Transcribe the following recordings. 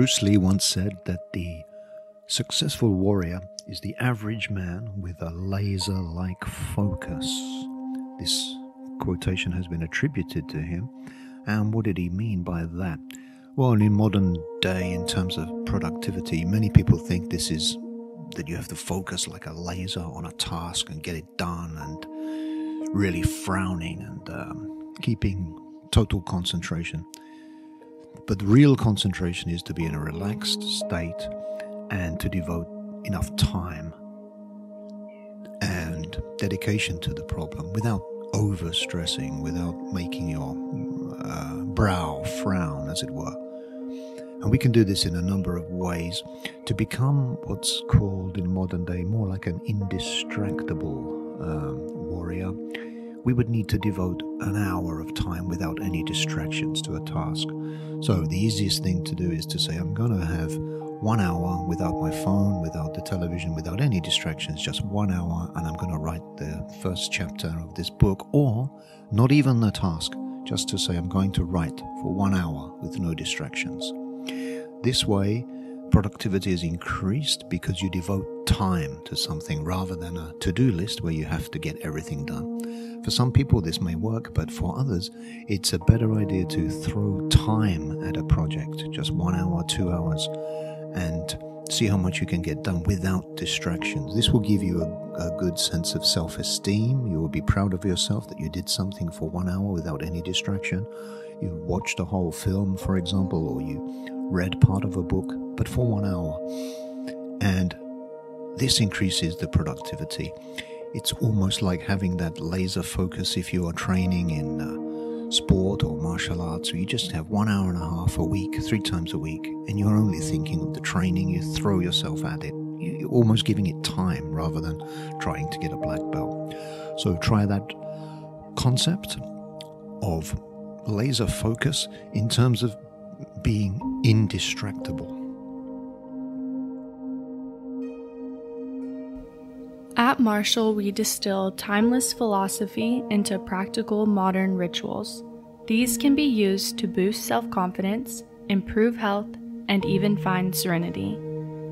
Bruce Lee once said that the successful warrior is the average man with a laser like focus. This quotation has been attributed to him. And what did he mean by that? Well, in modern day, in terms of productivity, many people think this is that you have to focus like a laser on a task and get it done and really frowning and um, keeping total concentration. But real concentration is to be in a relaxed state and to devote enough time and dedication to the problem without over stressing, without making your uh, brow frown, as it were. And we can do this in a number of ways to become what's called in modern day more like an indistractable um, warrior. We would need to devote an hour time without any distractions to a task. So, the easiest thing to do is to say, I'm going to have one hour without my phone, without the television, without any distractions, just one hour, and I'm going to write the first chapter of this book, or not even the task, just to say, I'm going to write for one hour with no distractions. This way, productivity is increased because you devote time to something rather than a to do list where you have to get everything done. For some people, this may work, but for others, it's a better idea to throw time at a project, just one hour, two hours, and see how much you can get done without distractions. This will give you a, a good sense of self esteem. You will be proud of yourself that you did something for one hour without any distraction. You watched a whole film, for example, or you read part of a book, but for one hour. And this increases the productivity. It's almost like having that laser focus if you are training in uh, sport or martial arts, or you just have one hour and a half a week, three times a week, and you're only thinking of the training, you throw yourself at it. You're almost giving it time rather than trying to get a black belt. So try that concept of laser focus in terms of being indistractable. At Maartial, we distill timeless philosophy into practical modern rituals. These can be used to boost self confidence, improve health, and even find serenity.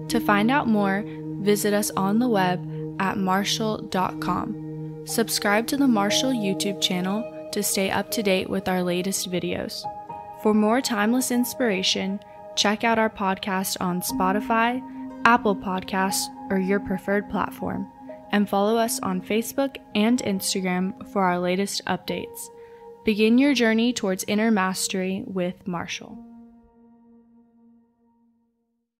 To find out more, visit us on the web at maartial.com. Subscribe to the Maartial YouTube channel to stay up to date with our latest videos. For more timeless inspiration, check out our podcast on Spotify, Apple Podcasts, or your preferred platform, and follow us on Facebook and Instagram for our latest updates. Begin your journey towards inner mastery with Maartial.